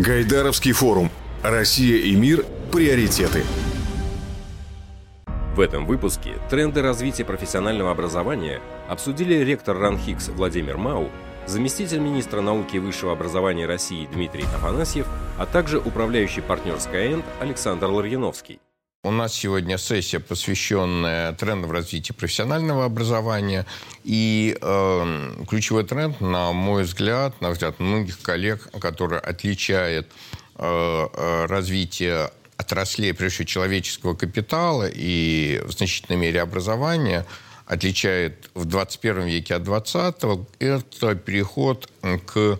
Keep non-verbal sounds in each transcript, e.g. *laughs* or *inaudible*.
Гайдаровский форум. Россия и мир. Приоритеты. В этом выпуске тренды развития профессионального образования обсудили ректор РАНХИКС Владимир Мау, заместитель министра науки и высшего образования России Дмитрий Афанасьев, а также управляющий партнер Skyend Александр Ларьяновский. У нас сегодня сессия, посвященная трендам развития профессионального образования. И э, ключевой тренд, на мой взгляд, на взгляд многих коллег, который отличает э, э развитие отраслей, прежде всего, человеческого капитала и в значительной мере образования, отличает в 21 веке от 20-го, это переход к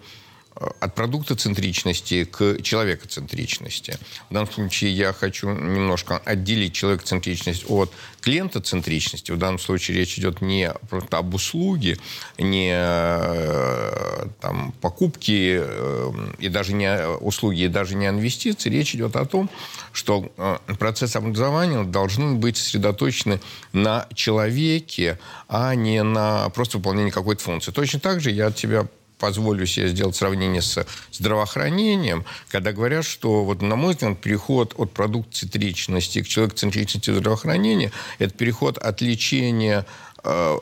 от продукта центричности к человекоцентричности. В данном случае я хочу немножко отделить человекоцентричность от клиентоцентричности. В данном случае речь идет не просто об услуге, не э, там, покупке э, и даже не услуги, и даже не инвестиции. Речь идет о том, что э, процесс образования должен быть сосредоточен на человеке, а не на просто выполнении какой-то функции. Точно так же я от тебя позволю себе сделать сравнение с здравоохранением, когда говорят, что, вот, на мой взгляд, переход от продукт-центричности к человек-центричности здравоохранения – это переход от лечения э,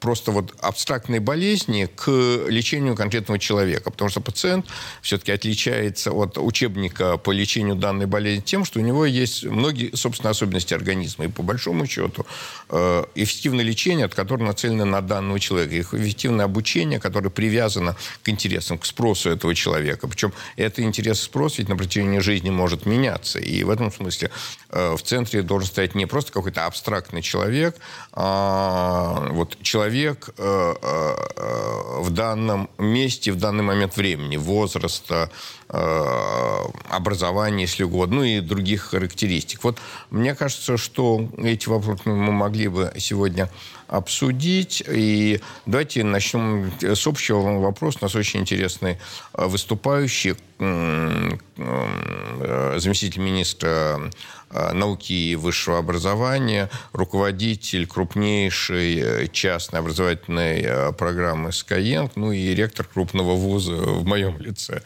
просто вот абстрактной болезни к лечению конкретного человека. Потому что пациент все-таки отличается от учебника по лечению данной болезни тем, что у него есть многие, собственно, особенности организма. И по большому счету э, эффективное лечение, от которого нацелено на данного человека. И эффективное обучение, которое привязано к интересам, к спросу этого человека. Причем это интерес и спрос ведь на протяжении жизни может меняться. И в этом смысле э, в центре должен стоять не просто какой-то абстрактный человек, а вот человек, человек э, э, э, в данном месте, в данный момент времени, возраста, образования, если угодно, ну и других характеристик. Вот мне кажется, что эти вопросы мы могли бы сегодня обсудить. И давайте начнем с общего вопроса. У нас очень интересный выступающий, заместитель министра Э, науки и высшего образования, руководитель крупнейшей э, частной образовательной э, программы Skyeng, ну и ректор крупного вуза в моем лице.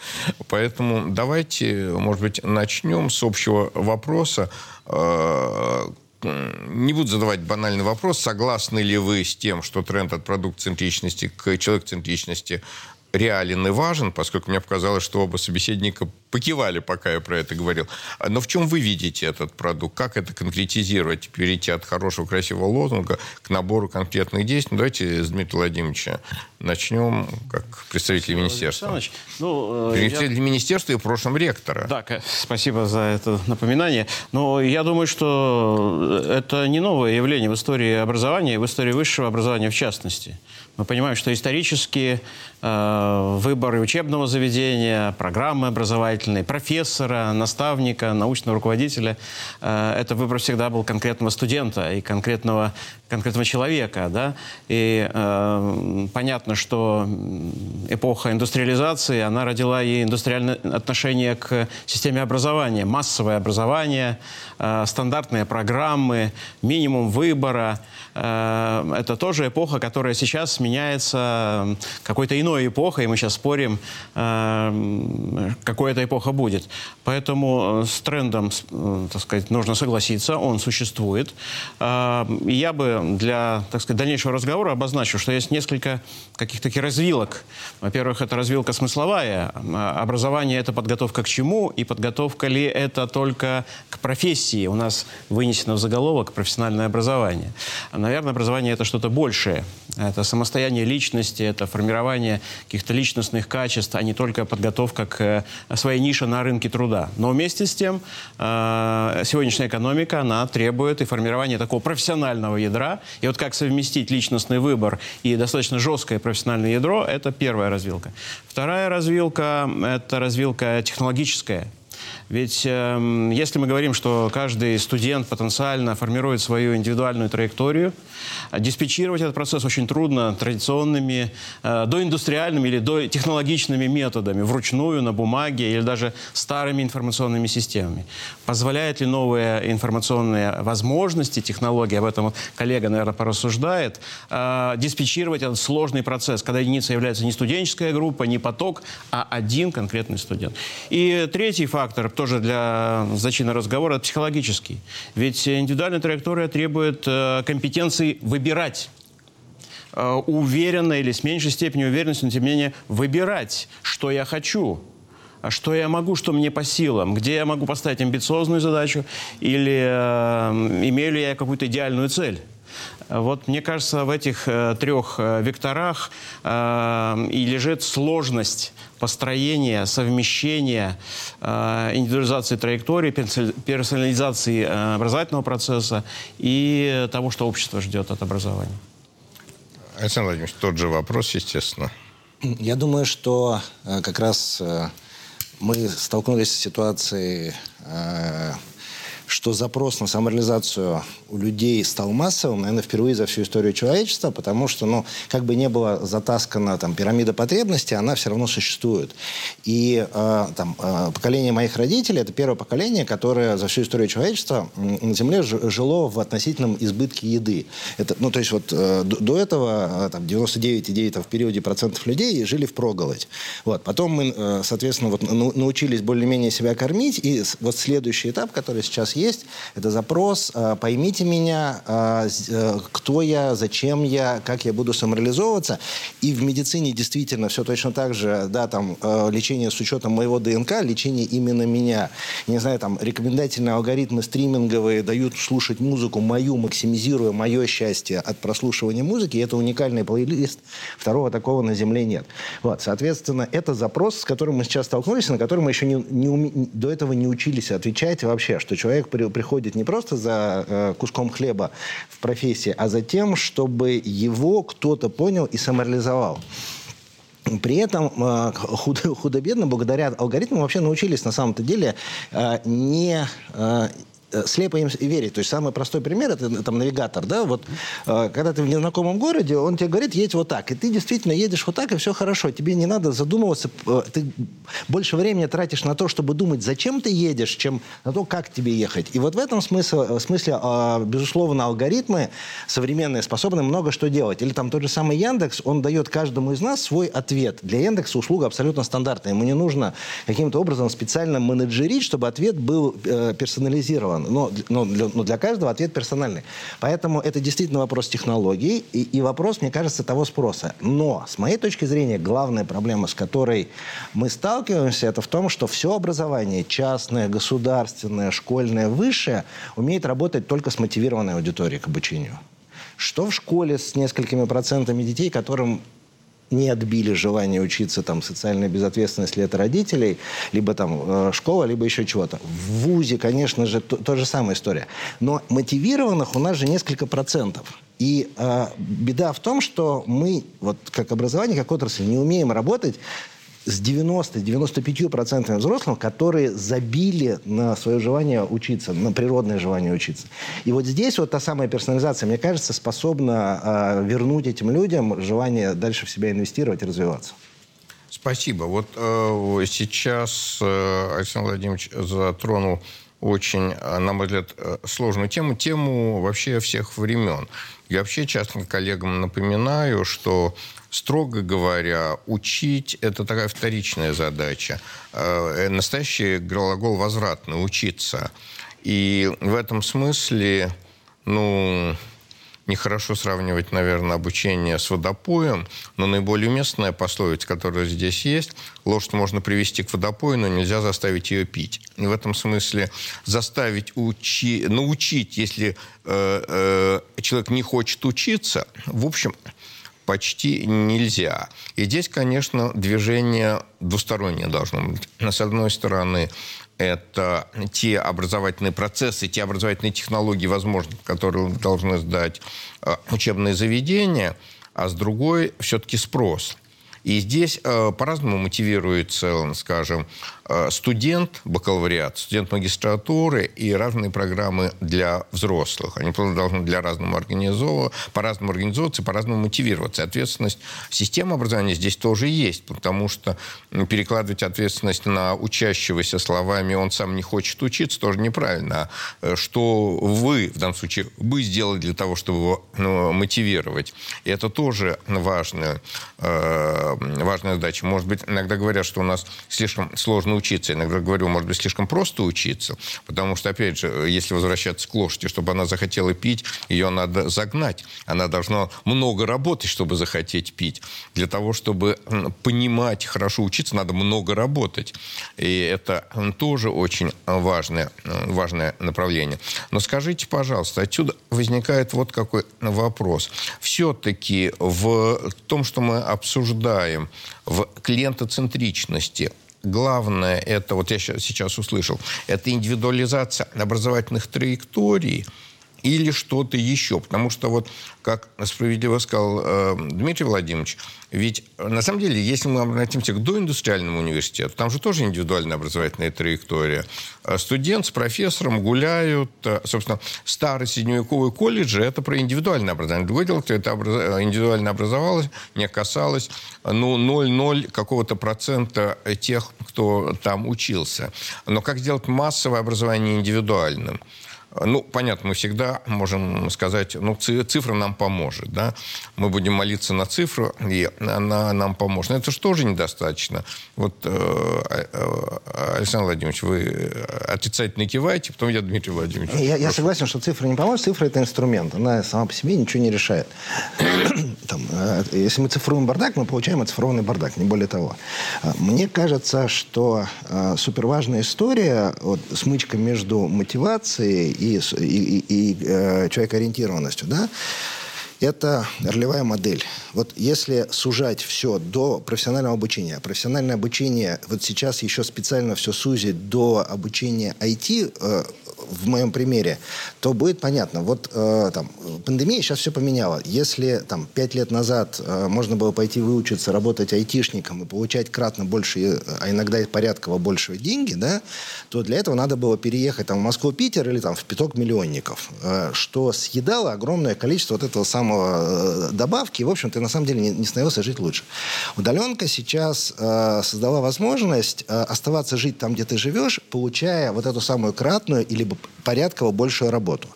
Поэтому давайте, может быть, начнем с общего вопроса. Не буду задавать банальный вопрос, согласны ли вы с тем, что тренд от продукт-центричности к человек-центричности реален и важен, поскольку мне показалось, что оба собеседника покивали, пока я про это говорил. Но в чем вы видите этот продукт? Как это конкретизировать? Перейти от хорошего, красивого лозунга к набору конкретных действий? Ну, давайте с Дмитрия Владимировича начнем, как представитель спасибо, министерства. Ну, э, представитель я... министерства и в прошлом ректора. Да, спасибо за это напоминание. Но я думаю, что это не новое явление в истории образования, в истории высшего образования в частности. Мы понимаем, что исторически выборы учебного заведения, программы образовательной, профессора, наставника, научного руководителя, э, это выбор всегда был конкретного студента и конкретного, конкретного человека. Да? И э, понятно, что эпоха индустриализации, она родила и индустриальное отношение к системе образования. Массовое образование, э, стандартные программы, минимум выбора. Э, это тоже эпоха, которая сейчас меняется какой-то иной эпохой, и мы сейчас спорим, э, какой эта эпоха будет. Поэтому э, с трендом, э, так сказать, нужно согласиться, он существует. Я бы для, так сказать, дальнейшего разговора обозначил, что есть несколько каких-то развилок. Во-первых, это развилка смысловая. Образование – это подготовка к чему, и подготовка ли это только к профессии. У нас вынесено в заголовок профессиональное образование. Наверное, образование – это что-то большее. Это самостояние личности, это формирование каких-то личностных качеств, а не только подготовка к э, своей нише на рынке труда. Но вместе с тем э, сегодняшняя экономика, она требует и формирования такого профессионального ядра. И вот как совместить личностный выбор и достаточно жесткое профессиональное ядро, это первая развилка. Вторая развилка – это развилка технологическая. Ведь э, если мы говорим, что каждый студент потенциально формирует свою индивидуальную траекторию, диспетчировать этот процесс очень трудно традиционными, э, доиндустриальными или дотехнологичными методами, вручную, на бумаге или даже старыми информационными системами. Позволяет ли новые информационные возможности, технологии, об этом коллега, наверное, порассуждает, э, диспетчировать этот сложный процесс, когда единицей является не студенческая группа, не поток, а один конкретный студент. И третий фактор, тоже для зачина разговора, это психологический. Ведь индивидуальная траектория требует э, компетенции выбирать э, уверенно или с меньшей степенью уверенности, но тем не менее выбирать, что я хочу, что я могу, что мне по силам, где я могу поставить амбициозную задачу или э, имею ли я какую-то идеальную цель. Вот мне кажется, в этих э, трех э, векторах э, и лежит сложность построения, совмещения, э, индивидуализации траектории, персонализации э, образовательного процесса и того, что общество ждет от образования. Александр Владимирович, тот же вопрос, естественно. Я думаю, что э, как раз э, мы столкнулись с ситуацией э, что запрос на самореализацию у людей стал массовым, наверное, впервые за всю историю человечества, потому что, ну, как бы не было затаскана там пирамида потребностей, она все равно существует. И э, там э, поколение моих родителей это первое поколение, которое за всю историю человечества на Земле жило в относительном избытке еды. Это, ну, то есть вот э, до, этого э, там 99,9 в периоде процентов людей жили в проголодь. Вот. Потом мы, э, соответственно, вот научились более-менее себя кормить, и вот следующий этап, который сейчас есть, это запрос э, «поймите меня, э, э, кто я, зачем я, как я буду самореализовываться». И в медицине действительно все точно так же, да, там лечение с учетом моего ДНК, лечение именно меня. Не знаю, там рекомендательные алгоритмы стриминговые дают слушать музыку мою, максимизируя мое счастье от прослушивания музыки. И это уникальный плейлист. Второго такого на Земле нет. Вот, соответственно, это запрос, с которым мы сейчас столкнулись, на который мы еще не, не, до этого не учились отвечать вообще, что человек при, приходит не просто за э, куском хлеба в профессии, а за тем, чтобы его кто-то понял и самореализовал. При этом э, худо-бедно, благодаря алгоритмам, вообще научились на самом-то деле э, не Э, слепо им верить. То есть самый простой пример это там навигатор, да, вот э, когда ты в незнакомом городе, он тебе говорит, едь вот так, и ты действительно едешь вот так, и все хорошо, тебе не надо задумываться, э, ты больше времени тратишь на то, чтобы думать, зачем ты едешь, чем на то, как тебе ехать. И вот в этом смысле, смысле безусловно, алгоритмы современные способны много что делать. Или там тот же самый Яндекс, он дает каждому из нас свой ответ. Для Яндекса услуга абсолютно стандартная, ему не нужно каким-то образом специально менеджерить, чтобы ответ был персонализирован сделано. Но, но, для, но для каждого ответ персональный. Поэтому это действительно вопрос технологий и, и вопрос, мне кажется, того спроса. Но, с моей точки зрения, главная проблема, с которой мы сталкиваемся, это в том, что все образование, частное, государственное, школьное, высшее, умеет работать только с мотивированной аудиторией к обучению. Что в школе с несколькими процентами детей, которым не отбили желание учиться, там, социальная безответственность ли это родителей, либо там э, школа, либо еще чего-то. В ВУЗе, конечно же, то, то же самая история. Но мотивированных у нас же несколько процентов. И э, беда в том, что мы, вот как образование, как отрасль, не умеем работать с 90-95% взрослых, которые забили на свое желание учиться, на природное желание учиться. И вот здесь вот та самая персонализация, мне кажется, способна э, вернуть этим людям желание дальше в себя инвестировать и развиваться. Спасибо. Вот э, сейчас э, Александр Владимирович затронул очень, э, на мой взгляд, э, сложную тему, тему вообще всех времен. Я вообще часто коллегам напоминаю, что строго говоря, учить – это такая вторичная задача. Э, настоящий глагол «возвратный» – учиться. И в этом смысле, ну, нехорошо сравнивать, наверное, обучение с водопоем, но наиболее уместная пословица, которая здесь есть, лошадь можно привести к водопою, но нельзя заставить ее пить. И в этом смысле заставить учи, научить, если э, э, человек не хочет учиться, в общем, почти нельзя. И здесь, конечно, движение двустороннее должно быть. С одной стороны, это те образовательные процессы, те образовательные технологии, возможно, которые должны сдать э, учебные заведения, а с другой все-таки спрос. И здесь э, по-разному мотивируется, скажем, э, студент бакалавриат, студент магистратуры и разные программы для взрослых. Они должны для разному организовываться, по-разному организовываться, по-разному мотивироваться. Ответственность системы образования здесь тоже есть, потому что перекладывать ответственность на учащегося словами «он сам не хочет учиться» тоже неправильно. А что вы, в данном случае, вы сделали для того, чтобы его ну, мотивировать? И это тоже важная, э, важная задача. Может быть, иногда говорят, что у нас слишком сложно учиться. Иногда говорю, может быть, слишком просто учиться. Потому что, опять же, если возвращаться к лошади, чтобы она захотела пить, ее надо загнать. Она должна много работать, чтобы захотеть пить. Для того, чтобы понимать, хорошо учиться, надо много работать. И это тоже очень важное, важное направление. Но скажите, пожалуйста, отсюда возникает вот какой вопрос. Все-таки в том, что мы обсуждаем, в клиентоцентричности, главное это, вот я сейчас услышал, это индивидуализация образовательных траекторий – или что-то еще. Потому что вот, как справедливо сказал э, Дмитрий Владимирович, ведь на самом деле, если мы обратимся к доиндустриальному университету, там же тоже индивидуальная образовательная траектория. Э, студент с профессором гуляют. Э, собственно, старый средневековый колледж – это про индивидуальное образование. Другое дело, что это образ... Э, индивидуально образовалось, не касалось ну, 0,0 какого-то процента тех, кто там учился. Но как сделать массовое образование индивидуальным? Ну, понятно, мы всегда можем сказать, ну, цифра нам поможет, да. Мы будем молиться на цифру, и она нам поможет. Но это же тоже недостаточно. Вот, э, э, Александр Владимирович, вы отрицательно киваете, потом я, Дмитрий Владимирович. Я, я согласен, что цифра не поможет. Цифра – это инструмент. Она сама по себе ничего не решает. *coughs* Там, э, если мы цифруем бардак, мы получаем оцифрованный бардак, не более того. Мне кажется, что суперважная история, вот, смычка между мотивацией и и, и, э, человекоориентированностью, да, это ролевая модель. Вот если сужать все до профессионального обучения, профессиональное обучение вот сейчас еще специально все сузить до обучения IT, э, в моем примере, то будет понятно. Вот э, там, пандемия сейчас все поменяла. Если там пять лет назад э, можно было пойти выучиться работать айтишником и получать кратно больше, а иногда и порядково больше деньги, да, то для этого надо было переехать там, в Москву, Питер или там, в пяток миллионников, э, что съедало огромное количество вот этого самого э, добавки, и, в общем, ты на самом деле не, не становился жить лучше. Удаленка сейчас э, создала возможность э, оставаться жить там, где ты живешь, получая вот эту самую кратную или порядково большую работу.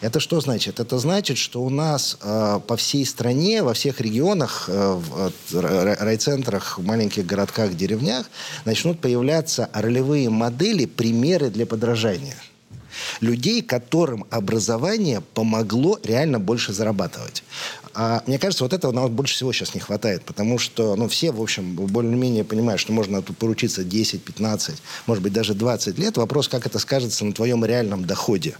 Это что значит? Это значит, что у нас э, по всей стране, во всех регионах, э, в райцентрах, маленьких городках, деревнях начнут появляться ролевые модели, примеры для подражания людей, которым образование помогло реально больше зарабатывать. А мне кажется, вот этого нам больше всего сейчас не хватает, потому что, ну, все, в общем, более-менее понимают, что можно тут поручиться 10, 15, может быть, даже 20 лет. Вопрос, как это скажется на твоем реальном доходе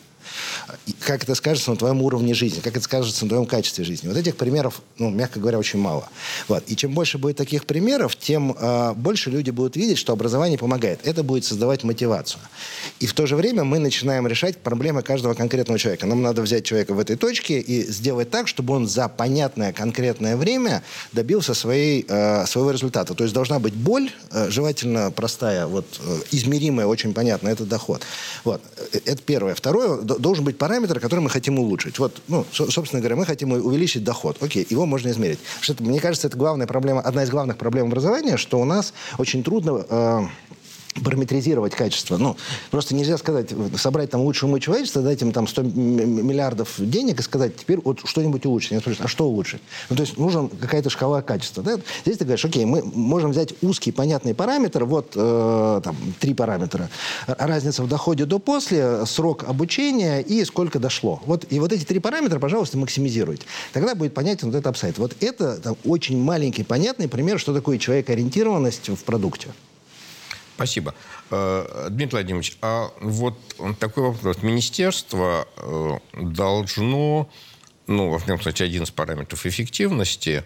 как это скажется на твоем уровне жизни, как это скажется на твоем качестве жизни. Вот этих примеров, ну, мягко говоря, очень мало. Вот. И чем больше будет таких примеров, тем э, больше люди будут видеть, что образование помогает. Это будет создавать мотивацию. И в то же время мы начинаем решать проблемы каждого конкретного человека. Нам надо взять человека в этой точке и сделать так, чтобы он за понятное конкретное время добился своей, э, своего результата. То есть должна быть боль, э, желательно простая, вот, э, измеримая, очень понятная, это доход. Вот. Э, это первое. Второе, должен быть параметр, который мы хотим улучшить. Вот, ну, собственно говоря, мы хотим увеличить доход. Окей, его можно измерить. Что мне кажется, это главная проблема, одна из главных проблем образования, что у нас очень трудно э, параметризировать качество. Ну, просто нельзя сказать, собрать там лучшее умы человечества, дать им там 100 миллиардов денег и сказать, теперь вот что-нибудь улучшить. Я спрашиваю, а что улучшить? Ну, то есть нужна какая-то шкала качества. Да? Здесь ты говоришь, окей, мы можем взять узкий понятный параметр, вот э, там три параметра. Разница в доходе до после, срок обучения и сколько дошло. Вот, и вот эти три параметра, пожалуйста, максимизируйте. Тогда будет понятен вот этот апсайт. Вот это там, очень маленький, понятный пример, что такое человекоориентированность в продукте. Спасибо. Э, Дмитрий Владимирович, а вот такой вопрос. Министерство э, должно, ну, во всяком случае, один из параметров эффективности,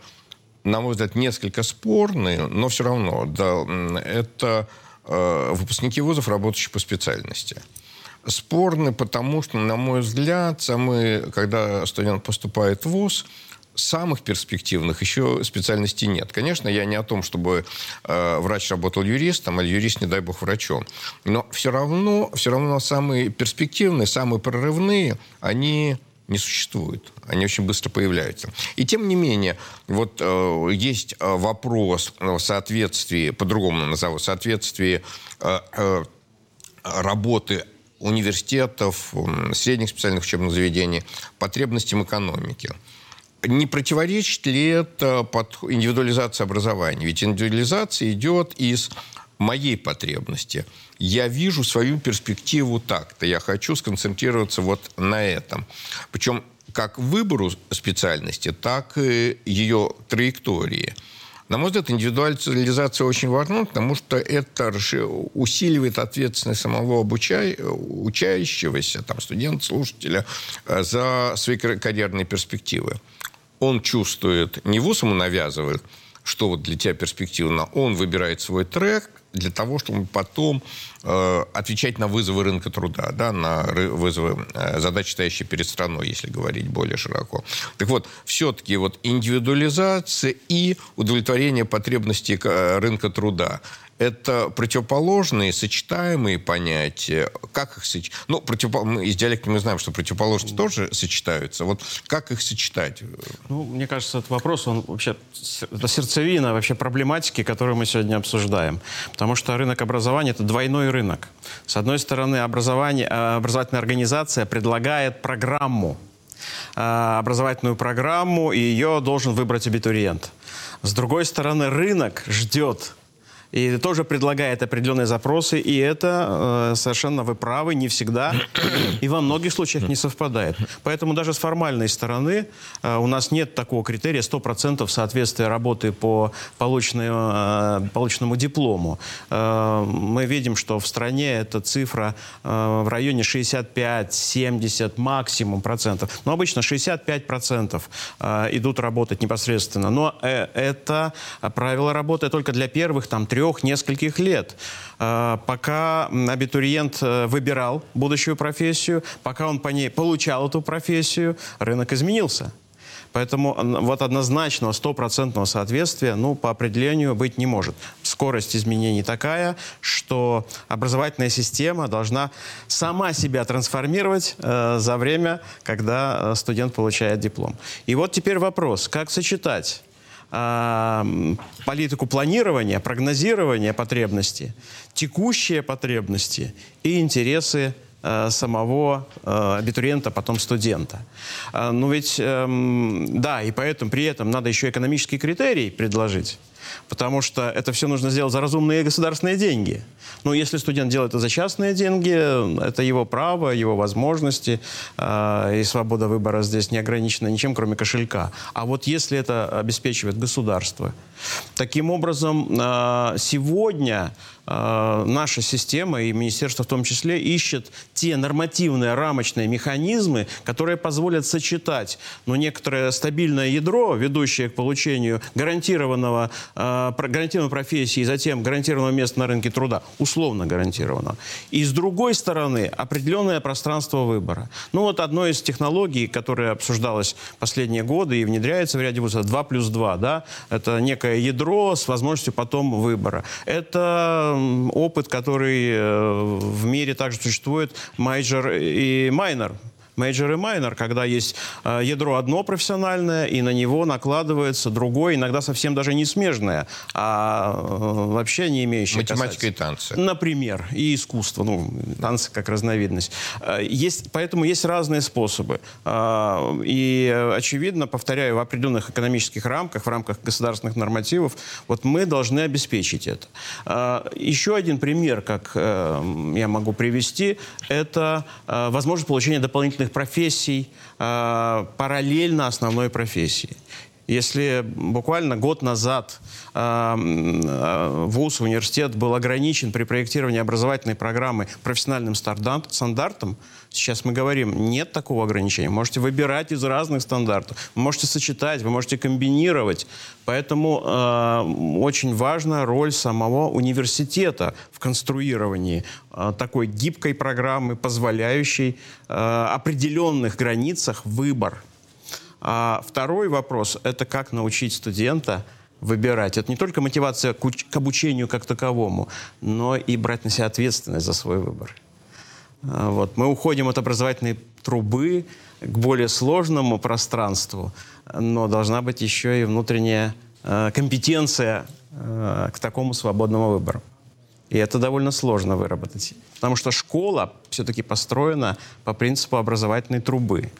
на мой взгляд, несколько спорный, но все равно, да, это э, выпускники вузов, работающие по специальности. Спорный, потому что, на мой взгляд, самый, когда студент поступает в вуз, самых перспективных еще специальностей нет. Конечно, я не о том, чтобы э, врач работал юристом, а юрист, не дай бог, врачом. Но все равно, все равно самые перспективные, самые прорывные, они не существуют. Они очень быстро появляются. И тем не менее, вот э, есть э, вопрос в соответствии, по-другому назову, в соответствии э, э, работы университетов, средних специальных учебных заведений потребностям экономики. Не противоречит ли это под индивидуализации образования? Ведь индивидуализация идет из моей потребности. Я вижу свою перспективу так-то. Я хочу сконцентрироваться вот на этом. Причем как выбору специальности, так и ее траектории. На мой взгляд, индивидуализация очень важна, потому что это усиливает ответственность самого обучай... учащегося, там, студента, слушателя, э, за свои карьерные перспективы. Он чувствует, не вуз ему навязывает, что вот для тебя перспективно, он выбирает свой трек, для того, чтобы потом э, отвечать на вызовы рынка труда, да, на вызовы э, задач, стоящие перед страной, если говорить более широко. Так вот, все-таки вот индивидуализация и удовлетворение потребностей э, рынка труда – это противоположные, сочетаемые понятия. Как их сочетать? Ну, противопол... мы из диалекта мы знаем, что противоположности тоже сочетаются. Вот как их сочетать? Ну, мне кажется, этот вопрос, он вообще... Это сердцевина вообще проблематики, которую мы сегодня обсуждаем. Потому что рынок образования – это двойной рынок. С одной стороны, образование, э, образовательная организация предлагает программу, э, образовательную программу, и ее должен выбрать абитуриент. С другой стороны, рынок ждет и тоже предлагает определенные запросы, и это э, совершенно вы правы, не всегда и во многих случаях не совпадает. Поэтому даже с формальной стороны э, у нас нет такого критерия 100% соответствия работы по полученному, э, полученному диплому. Э, мы видим, что в стране эта цифра э, в районе 65-70 максимум процентов. Но обычно 65 процентов э, идут работать непосредственно. Но э, это правило работы только для первых там трех трех, нескольких лет. А, пока абитуриент э, выбирал будущую профессию, пока он по ней получал эту профессию, рынок изменился. Поэтому вот однозначного стопроцентного соответствия, ну, по определению быть не может. Скорость изменений такая, что образовательная система должна сама себя трансформировать э, за время, когда э, студент получает диплом. И вот теперь вопрос, как сочетать политику планирования, прогнозирования потребностей, текущие потребности и интересы э, самого э, абитуриента, потом студента. Но ведь, э, да, и поэтому при этом надо еще экономический критерий предложить потому что это все нужно сделать за разумные государственные деньги. Но если студент делает это за частные деньги, это его право, его возможности, э, и свобода выбора здесь не ограничена ничем, кроме кошелька. А вот если это обеспечивает государство, таким образом э, сегодня э, наша система и министерство в том числе ищет те нормативные рамочные механизмы, которые позволят сочетать ну, некоторое стабильное ядро, ведущее к получению гарантированного э, гарантированной профессии и затем гарантированного места на рынке труда, условно гарантированного. И с другой стороны, определенное пространство выбора. Ну вот одной из технологий, которая обсуждалась последние годы и внедряется в ряде вузов, 2 плюс 2, да, это некое ядро с возможностью потом выбора. Это опыт, который э, в мире также существует, major и minor Major и minor, когда есть э, ядро одно профессиональное, и на него накладывается другое, иногда совсем даже не смежное, а э, вообще не имеющее Математика касательства. и танцы. Например, и искусство, ну, танцы как разновидность. Э, есть, поэтому есть разные способы. Э, и, очевидно, повторяю, в определенных экономических рамках, в рамках государственных нормативов, вот мы должны обеспечить это. Э, еще один пример, как э, я могу привести, это э, возможность получения дополнительных профессий э, параллельно основной профессии. Если буквально год назад э, э, ВУЗ, университет был ограничен при проектировании образовательной программы профессиональным стандартом, сейчас мы говорим, нет такого ограничения. Можете выбирать из разных стандартов, можете сочетать, вы можете комбинировать. Поэтому э, очень важна роль самого университета в конструировании э, такой гибкой программы, позволяющей э, определенных границах выбор А второй вопрос – это как научить студента выбирать. Это не только мотивация к, уч- к обучению как таковому, но и брать на себя ответственность за свой выбор. А, Вот. Мы уходим от образовательной трубы к более сложному пространству, но должна быть еще и внутренняя э, компетенция э, к такому свободному выбору. И это довольно сложно выработать. Потому что школа все-таки построена по принципу образовательной трубы.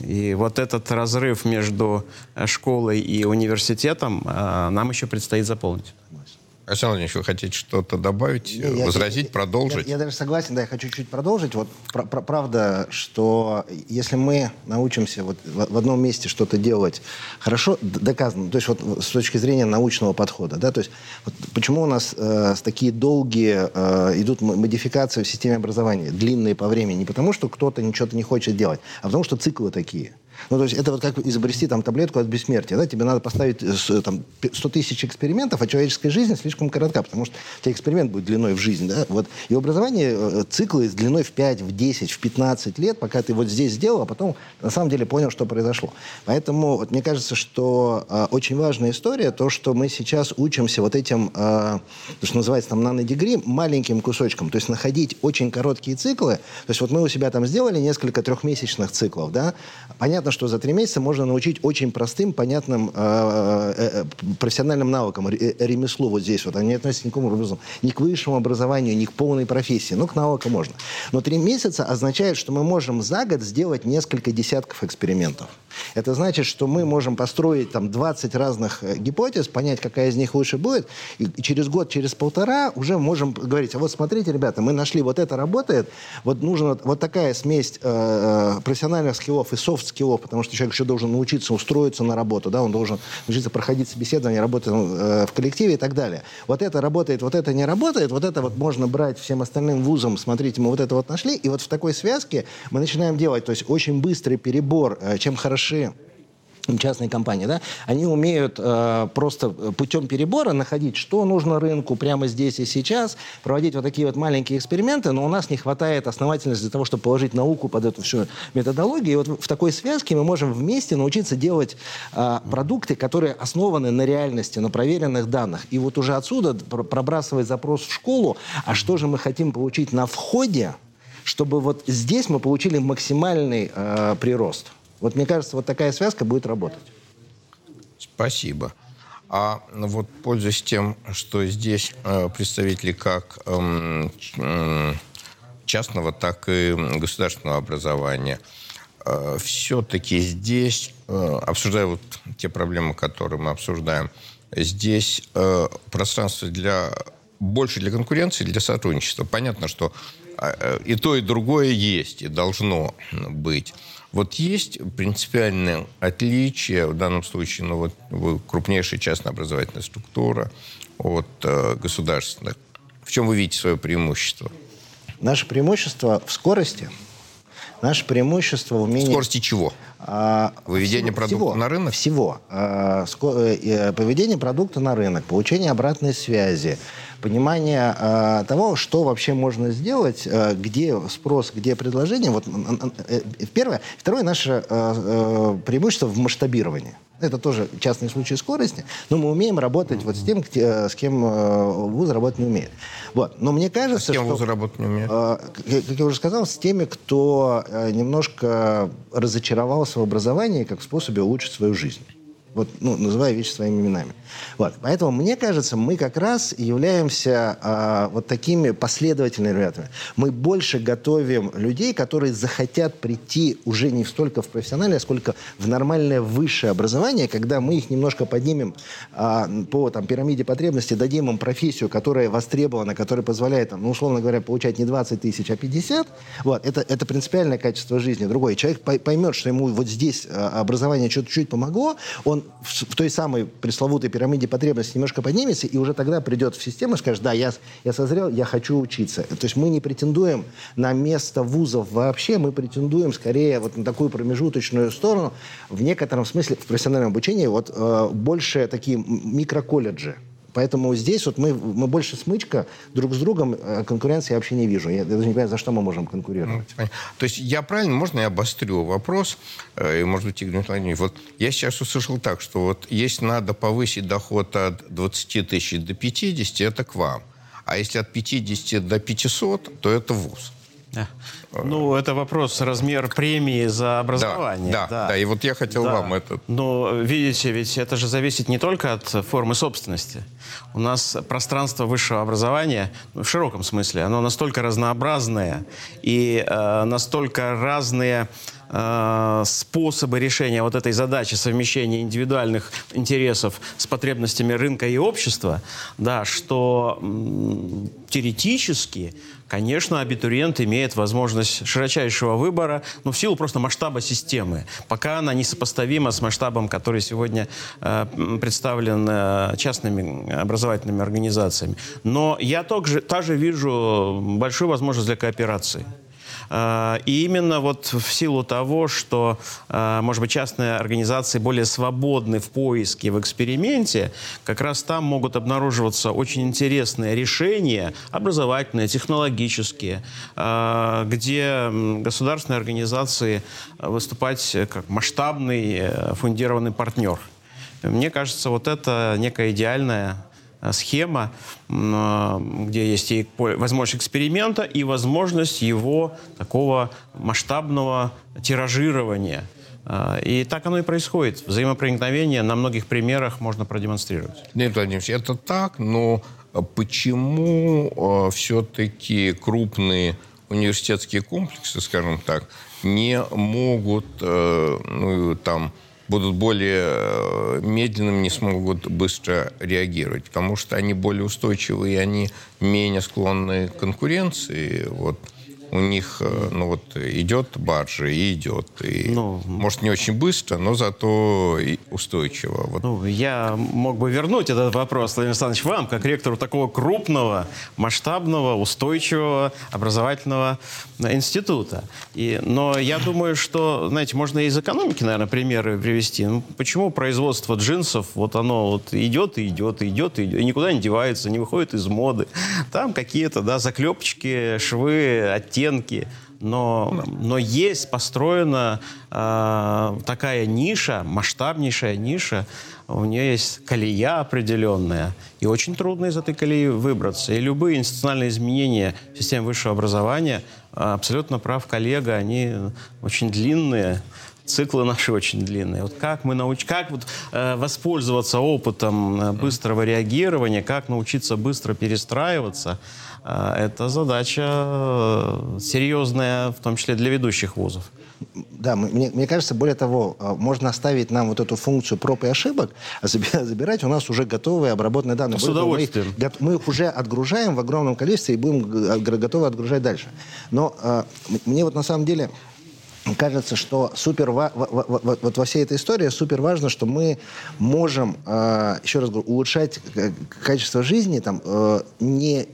И вот этот разрыв между школой и университетом э, нам еще предстоит заполнить. Александр Владимирович, вы хотите что-то добавить, Не, возразить, я- продолжить? Я, я даже согласен, да, я хочу чуть продолжить. Вот пр- пр- правда, что если мы научимся вот в, в одном месте что-то делать хорошо, доказано, то есть вот с точки зрения научного подхода, да, то есть вот почему у нас э, такие долгие э, идут модификации в системе образования, длинные по времени, не потому что кто-то ничего-то не хочет делать, а потому что циклы такие. Ну, то есть это вот как изобрести там таблетку от бессмертия, да, тебе надо поставить э, с- там, пи- 100 тысяч экспериментов, а человеческая жизнь слишком коротка, потому что у тебя эксперимент будет длиной в жизнь, да, вот. И у образования э, циклы с длиной в 5, в 10, в 15 лет, пока ты вот здесь сделал, а потом на самом деле понял, что произошло. Поэтому вот, мне кажется, что э, очень важная история, то, что мы сейчас учимся вот этим, э, то, что называется там нанодегри, маленьким кусочком, то есть находить очень короткие циклы, то есть вот мы у себя там сделали несколько трехмесячных циклов, да, понятно, что за три месяца можно научить очень простым, понятным э, э, э, профессиональным навыкам, ре- ремеслу вот здесь вот, они не относятся никаким образом ни к высшему образованию, ни к полной профессии, ну, к навыкам можно. Но три месяца означает, что мы можем за год сделать несколько десятков экспериментов. Это значит, что мы можем построить там 20 разных гипотез, понять, какая из них лучше будет, и, через год, через полтора уже можем говорить, а вот смотрите, ребята, мы нашли, вот это работает, вот нужна вот, такая смесь э, профессиональных скиллов и софт-скиллов, потому что человек еще должен научиться устроиться на работу, да, он должен научиться проходить собеседование, работать э, в коллективе и так далее. Вот это работает, вот это не работает, вот это вот можно брать всем остальным вузам, смотрите, мы вот это вот нашли, и вот в такой связке мы начинаем делать, то есть очень быстрый перебор, э, чем хороши частные компании, да, они умеют э, просто путем перебора находить, что нужно рынку прямо здесь и сейчас, проводить вот такие вот маленькие эксперименты, но у нас не хватает основательности для того, чтобы положить науку под эту всю методологию. И вот в такой связке мы можем вместе научиться делать э, продукты, которые основаны на реальности, на проверенных данных. И вот уже отсюда пр- пробрасывать запрос в школу, а что же мы хотим получить на входе, чтобы вот здесь мы получили максимальный э, прирост. Вот мне кажется, вот такая связка будет работать. Спасибо. А ну, вот пользуясь тем, что здесь э, представители как ч- м, частного, так и государственного образования, все-таки здесь, э, обсуждая вот те проблемы, которые мы обсуждаем, здесь э, пространство для больше для конкуренции, для сотрудничества. Понятно, что э, э, и то, и другое есть, и должно быть. Вот есть принципиальное отличие, в данном случае, ну вот вы крупнейшая частная образовательная структура от э, государственных. В чем вы видите свое преимущество? Наше преимущество в скорости, наше преимущество в умении... Скорости чего? А, Выведение продукта всего, на рынок? Всего. А, ско- э, э, поведение продукта на рынок, получение обратной связи, понимание а, того, что вообще можно сделать, а, где спрос, где предложение. Вот, э, первое. Второе наше а, э, преимущество в масштабировании. Это тоже частный случай скорости, но мы умеем работать вот с тем, с кем э, вуз работать не умеет. Вот. Но мне кажется, С кем что... вузы работать не умеют? Э, Как я уже сказал, с теми, кто э, немножко разочаровался в образовании как в способе улучшить свою жизнь. Вот, ну, называя вещи своими именами. Вот. Поэтому, мне кажется, мы как раз являемся а, вот такими последовательными ребятами. Мы больше готовим людей, которые захотят прийти уже не столько в профессиональное, сколько в нормальное высшее образование, когда мы их немножко поднимем а, по там, пирамиде потребностей, дадим им профессию, которая востребована, которая позволяет, там, ну, условно говоря, получать не 20 тысяч, а 50. Вот. Это, это принципиальное качество жизни. Другой человек пой- поймет, что ему вот здесь а, образование чуть-чуть помогло, он в, той самой пресловутой пирамиде потребностей немножко поднимется, и уже тогда придет в систему и скажет, да, я, я созрел, я хочу учиться. То есть мы не претендуем на место вузов вообще, мы претендуем скорее вот на такую промежуточную сторону, в некотором смысле в профессиональном обучении вот э, больше такие микроколледжи. Поэтому здесь вот мы, мы больше смычка друг с другом, а конкуренции я вообще не вижу. Я даже не понимаю, за что мы можем конкурировать. Ну, То есть я правильно, можно я обострю вопрос, э, и, может быть, Игорь Владимирович, вот я сейчас услышал так, что вот если надо повысить доход от 20 тысяч до 50, это к вам. А если от 50 до 500, то это ВУЗ. Ну, это вопрос размер премии за образование. Да, да, да. и вот я хотел да. вам это... Но, видите, ведь это же зависит не только от формы собственности. У нас пространство высшего образования, ну, в широком смысле, оно настолько разнообразное и э, настолько разные э, способы решения вот этой задачи совмещения индивидуальных интересов с потребностями рынка и общества, да, что м, теоретически Конечно, абитуриент имеет возможность широчайшего выбора, но в силу просто масштаба системы. Пока она несопоставима с масштабом, который сегодня э, представлен э, частными образовательными организациями. Но я также, также вижу большую возможность для кооперации. А, и именно вот в силу того, что, а, может быть, частные организации более свободны в поиске, в эксперименте, как раз там могут обнаруживаться очень интересные решения, образовательные, технологические, а, где государственные организации выступать как масштабный э, фундированный партнер. Мне кажется, вот это некая идеальная Э, схема, э, где есть и возможность эксперимента, и возможность его такого масштабного тиражирования. Э, и так оно и происходит. Взаимопроникновение на многих примерах можно продемонстрировать. Нет, Владимирович, это так, но почему все-таки крупные университетские комплексы, скажем так, не могут ну, там будут более э, медленными, не смогут быстро реагировать, потому что они более устойчивые, и они менее склонны к конкуренции. Вот у них, э, ну вот, идет баржа и идет. И, ну, может, не очень быстро, но зато и устойчиво. Вот. Ну, я мог бы вернуть этот вопрос, Владимир Александрович, вам, как ректору такого крупного, масштабного, устойчивого образовательного института. И, но я думаю, что, знаете, можно из экономики, наверное, примеры привести. Ну, почему производство джинсов, вот оно вот идет и идет, и идет, и идет, и никуда не девается, не выходит из моды. Там какие-то, да, заклепочки, швы, оттенки оттенки, но, но есть построена э, такая ниша, масштабнейшая ниша, у нее есть колея определенная, и очень трудно из этой колеи выбраться. И любые институциональные изменения в системе высшего образования, абсолютно прав коллега, они очень длинные, циклы наши очень длинные. Вот как мы науч... как вот, э, воспользоваться опытом э, быстрого реагирования, как научиться быстро перестраиваться, э, это задача э, серьезная, в том числе для ведущих вузов. Да, мне, мне кажется, более того, э, можно оставить нам вот эту функцию проб и ошибок, а *laughs* забирать у нас уже готовые обработанные данные. С удовольствием. Мы их, мы их уже отгружаем в огромном количестве и будем готовы отгружать дальше. Но э, мне вот на самом деле кажется, что супер вот, вот во всей этой истории супер важно, что мы можем, э, еще раз говорю, улучшать качество жизни там э, не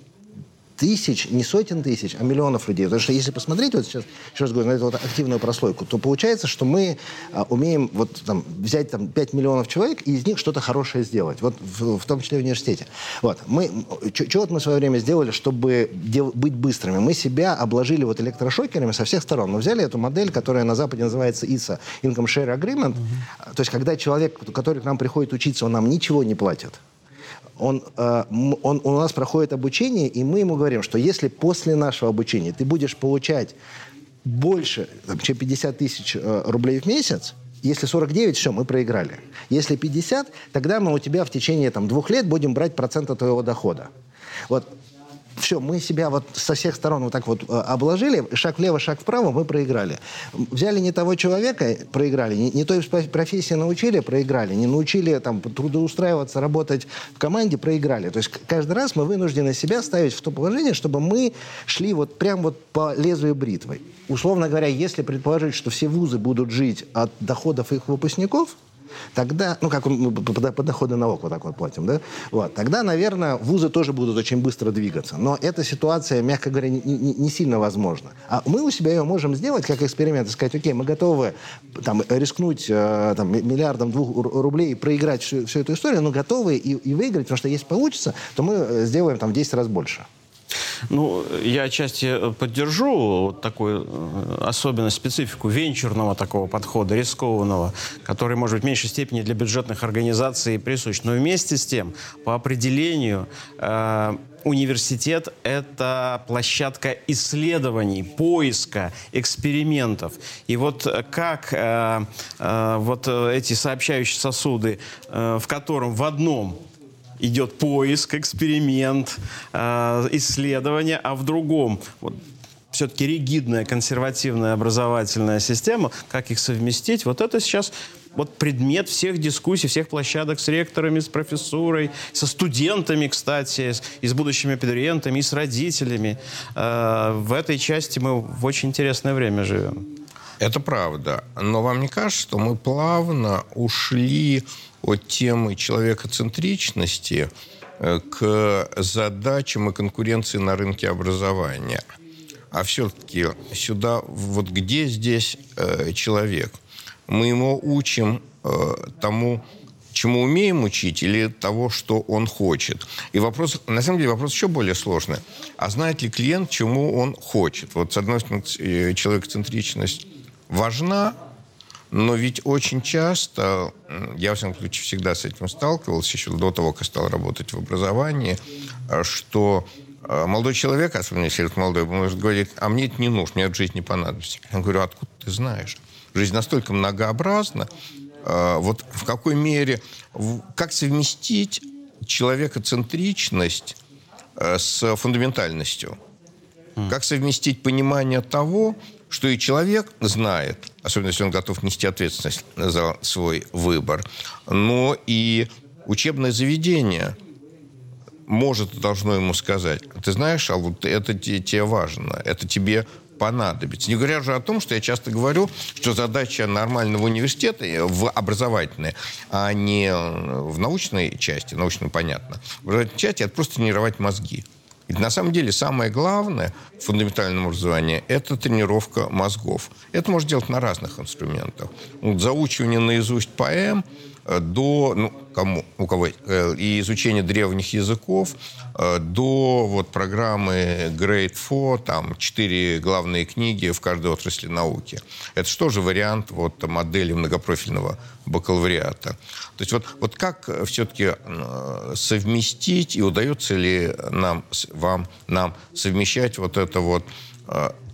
тысяч, не сотен тысяч, а миллионов людей. Потому что если посмотреть вот сейчас, еще раз говорю, на эту вот активную прослойку, то получается, что мы а, умеем вот там взять там 5 миллионов человек и из них что-то хорошее сделать. Вот в, в том числе в университете. Вот. Мы, что вот мы в свое время сделали, чтобы дел, быть быстрыми? Мы себя обложили вот электрошокерами со всех сторон. Мы взяли эту модель, которая на Западе называется ISA, Income Share Agreement. Mm-hmm. То есть, когда человек, который к нам приходит учиться, он нам ничего не платит он, э, он, у нас проходит обучение, и мы ему говорим, что если после нашего обучения ты будешь получать больше, чем 50 тысяч э, рублей в месяц, если 49, все, мы проиграли. Если 50, тогда мы у тебя в течение там, двух лет будем брать процент от твоего дохода. Вот все, мы себя вот со всех сторон вот так вот э, обложили, шаг влево, шаг вправо, мы проиграли. Взяли не того человека, проиграли, не, не той профессии научили, проиграли, не научили там трудоустраиваться, работать в команде, проиграли. То есть каждый раз мы вынуждены себя ставить в то положение, чтобы мы шли вот прям вот по лезвию бритвы. Условно говоря, если предположить, что все вузы будут жить от доходов их выпускников, тогда, ну, как мы подоходный налог вот так вот платим, да, вот, тогда, наверное, вузы тоже будут очень быстро двигаться. Но эта ситуация, мягко говоря, не, не, не сильно возможна. А мы у себя ее можем сделать как эксперимент и сказать, окей, мы готовы там, рискнуть э, там, миллиардом двух рублей и проиграть всю, всю эту историю, но готовы и, и выиграть, потому что если получится, то мы э, сделаем там в 10 раз больше. Ну, я отчасти э, поддержу вот такую э, особенность, специфику венчурного такого подхода, рискованного, который, может быть, в меньшей степени для бюджетных организаций присущ. Но вместе с тем, по определению, э, университет – это площадка исследований, поиска, экспериментов. И вот как э, э, вот эти сообщающие сосуды, э, в котором в одном идет поиск, эксперимент, э, исследование, а в другом вот, все-таки ригидная консервативная образовательная система, как их совместить, вот это сейчас вот предмет всех дискуссий, всех площадок с ректорами, с профессурой, со студентами, кстати, и с будущими абитуриентами, и с родителями. Э, в этой части мы в очень интересное время живем. Это правда. Но вам не кажется, что мы плавно ушли от темы человекоцентричности э, к задачам и конкуренции на рынке образования. А все-таки сюда, вот где здесь э, человек? Мы ему учим э, тому, чему умеем учить, или того, что он хочет. И вопрос, на самом деле, вопрос еще более сложный. А знает ли клиент, чему он хочет? Вот, с одной стороны, э, человекоцентричность важна, но ведь очень часто, я, во всяком случае, всегда с этим сталкивался, еще до того, как стал работать в образовании, э, что э, молодой человек, особенно если это молодой, может говорить, а мне это не нужно, мне эта жизнь не понадобится. Я говорю, откуда ты знаешь? Жизнь настолько многообразна. Э, вот в какой мере, как совместить человекоцентричность с фундаментальностью? Как совместить понимание того, что и человек знает, особенно если он готов нести ответственность за свой выбор, но и учебное заведение может и должно ему сказать, ты знаешь, а вот это тебе важно, это тебе понадобится. Не говоря же о том, что я часто говорю, что задача нормального университета в образовательной, а не в научной части, научно понятно, в образовательной части это просто тренировать мозги. Ведь на самом деле самое главное в фундаментальном образовании – это тренировка мозгов. Это можно делать на разных инструментах. Вот заучивание наизусть поэм – до, ну, кому, у кого, э, и изучения древних языков, э, до вот программы Grade 4, там, четыре главные книги в каждой отрасли науки. Это что же вариант вот модели многопрофильного бакалавриата. То есть вот, вот как все-таки совместить, и удается ли нам, вам, нам совмещать вот это вот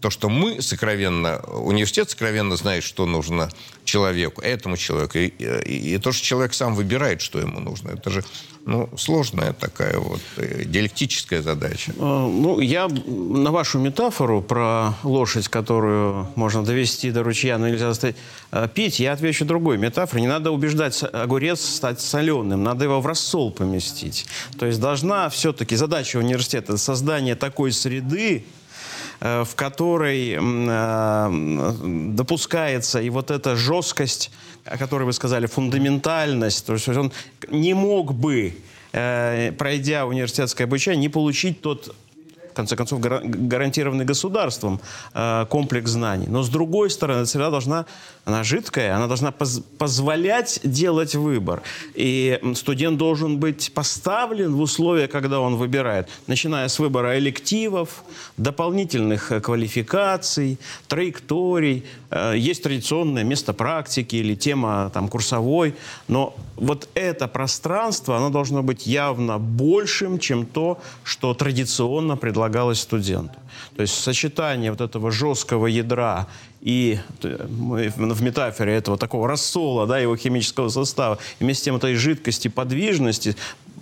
то, что мы сокровенно, университет сокровенно знает, что нужно человеку, этому человеку, и, и, и то, что человек сам выбирает, что ему нужно, это же ну, сложная такая вот э, диалектическая задача. Э, ну, я на вашу метафору про лошадь, которую можно довести до ручья, но нельзя заставить э, пить, я отвечу другой метафорой. Не надо убеждать огурец стать соленым, надо его в рассол поместить. То есть должна все-таки задача университета создание такой среды, в которой э, допускается и вот эта жесткость, о которой вы сказали, фундаментальность, то есть он не мог бы, э, пройдя университетское обучение, не получить тот в конце концов, гарантированный государством э, комплекс знаний. Но, с другой стороны, среда должна, она жидкая, она должна поз позволять делать выбор. И студент должен быть поставлен в условия, когда он выбирает, начиная с выбора элективов, дополнительных э, квалификаций, траекторий. Э, есть традиционное место практики или тема там, курсовой, но вот это пространство, оно должно быть явно большим, чем то, что традиционно предлагается предлагалось студенту. То есть сочетание вот этого жесткого ядра и в метафоре этого такого рассола, да, его химического состава, и вместе с тем этой жидкости, подвижности,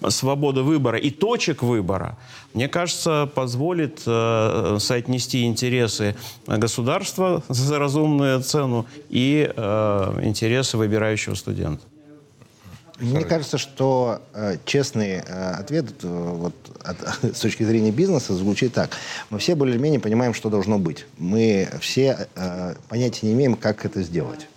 свобода выбора и точек выбора, мне кажется, позволит э, соотнести интересы государства за разумную цену и э, интересы выбирающего студента. Мне кажется, что э, честный э, ответ э, вот, от, *laughs* с точки зрения бизнеса звучит так. Мы все более-менее понимаем, что должно быть. Мы все э, понятия не имеем, как это сделать.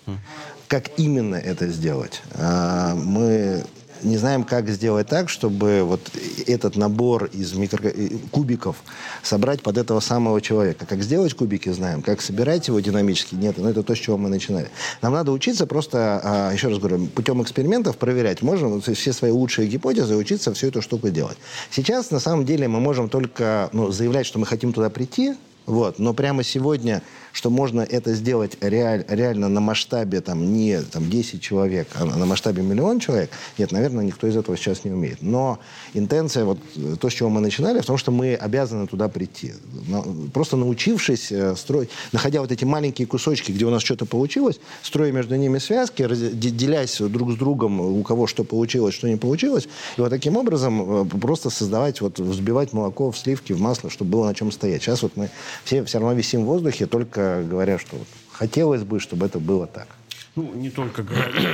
как именно это сделать. А, мы не знаем, как сделать так, чтобы вот этот набор из микро... Э, кубиков собрать под этого самого человека. Как сделать кубики, знаем. Как собирать его динамически, нет. Но это то, с чего мы начинали. Нам надо учиться просто, а, еще раз говорю, путем экспериментов проверять. Можем все свои лучшие гипотезы учиться всю эту штуку делать. Сейчас, на самом деле, мы можем только ну, заявлять, что мы хотим туда прийти, вот. Но прямо сегодня что можно это сделать реаль, реально на масштабе там, не там, 10 человек, а на масштабе миллион человек, нет, наверное, никто из этого сейчас не умеет. Но интенция, вот то, с чего мы начинали, в том, что мы обязаны туда прийти. Просто научившись э, строить, находя вот эти маленькие кусочки, где у нас что-то получилось, строя между ними связки, делясь друг с другом, у кого что получилось, что не получилось, и вот таким образом э, просто создавать, вот взбивать молоко в сливки, в масло, чтобы было на чем стоять. Сейчас вот мы все все равно висим в воздухе, только только говоря, что вот хотелось бы, чтобы это было так. Ну, не только.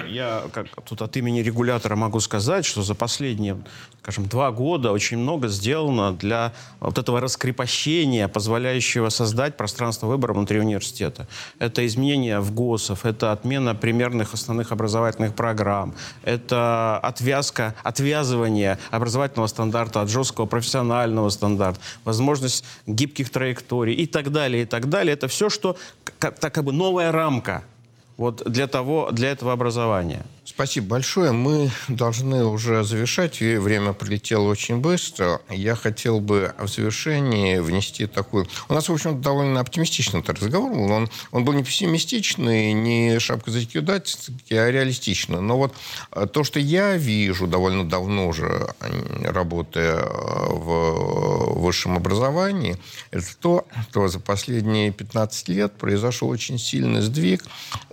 Я как тут от имени регулятора могу сказать, что за последние, скажем, два года очень много сделано для вот этого раскрепощения, позволяющего создать пространство выбора внутри университета. Это изменение в ГОСов, это отмена примерных основных образовательных программ, это отвязка, отвязывание образовательного стандарта от жесткого профессионального стандарта, возможность гибких траекторий и так далее, и так далее. Это все, что как, как бы новая рамка вот для, того, для этого образования. Спасибо большое. Мы должны уже завершать. Время прилетело очень быстро. Я хотел бы в завершении внести такую... У нас, в общем довольно оптимистичный этот разговор был. Он, он был не пессимистичный, не шапка закидательский, а реалистичный. Но вот э, то, что я вижу довольно давно уже, работая э, в высшем образовании, это то, что за последние 15 лет произошел очень сильный сдвиг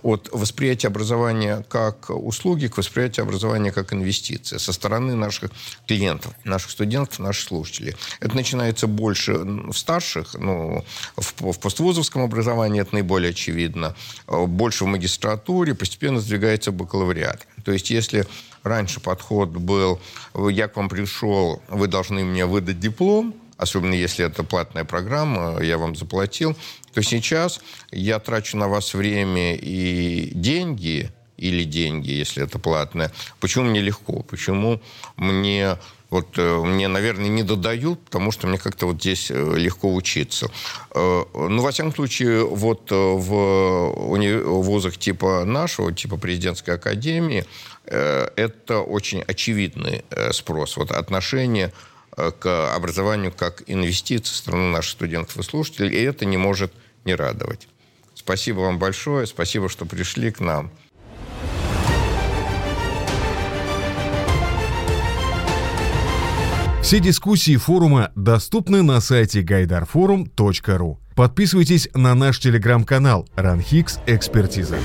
от восприятия образования как услуги услуги к восприятию образования как инвестиция со стороны наших клиентов, наших студентов, наших слушателей. Это начинается больше в старших, ну, в, в поствузовском образовании это наиболее очевидно, больше в магистратуре, постепенно сдвигается бакалавриат. То есть если раньше подход был, я к вам пришел, вы должны мне выдать диплом, особенно если это платная программа, я вам заплатил, то сейчас я трачу на вас время и деньги, или деньги, если это платное. Почему мне легко? Почему мне вот э, мне, наверное, не додают, потому что мне как-то вот здесь э, легко учиться. Э, ну, во всяком случае, вот в вузах типа нашего, типа президентской академии, это очень очевидный спрос. Вот отношение к образованию как инвестиции со стороны наших студентов и слушателей, и это не может не радовать. Спасибо вам большое, спасибо, что пришли к нам. Все дискуссии форума доступны на сайте гайдарфорум.ру. Подписывайтесь на наш телеграм-канал «Ранхикс Экспертиза».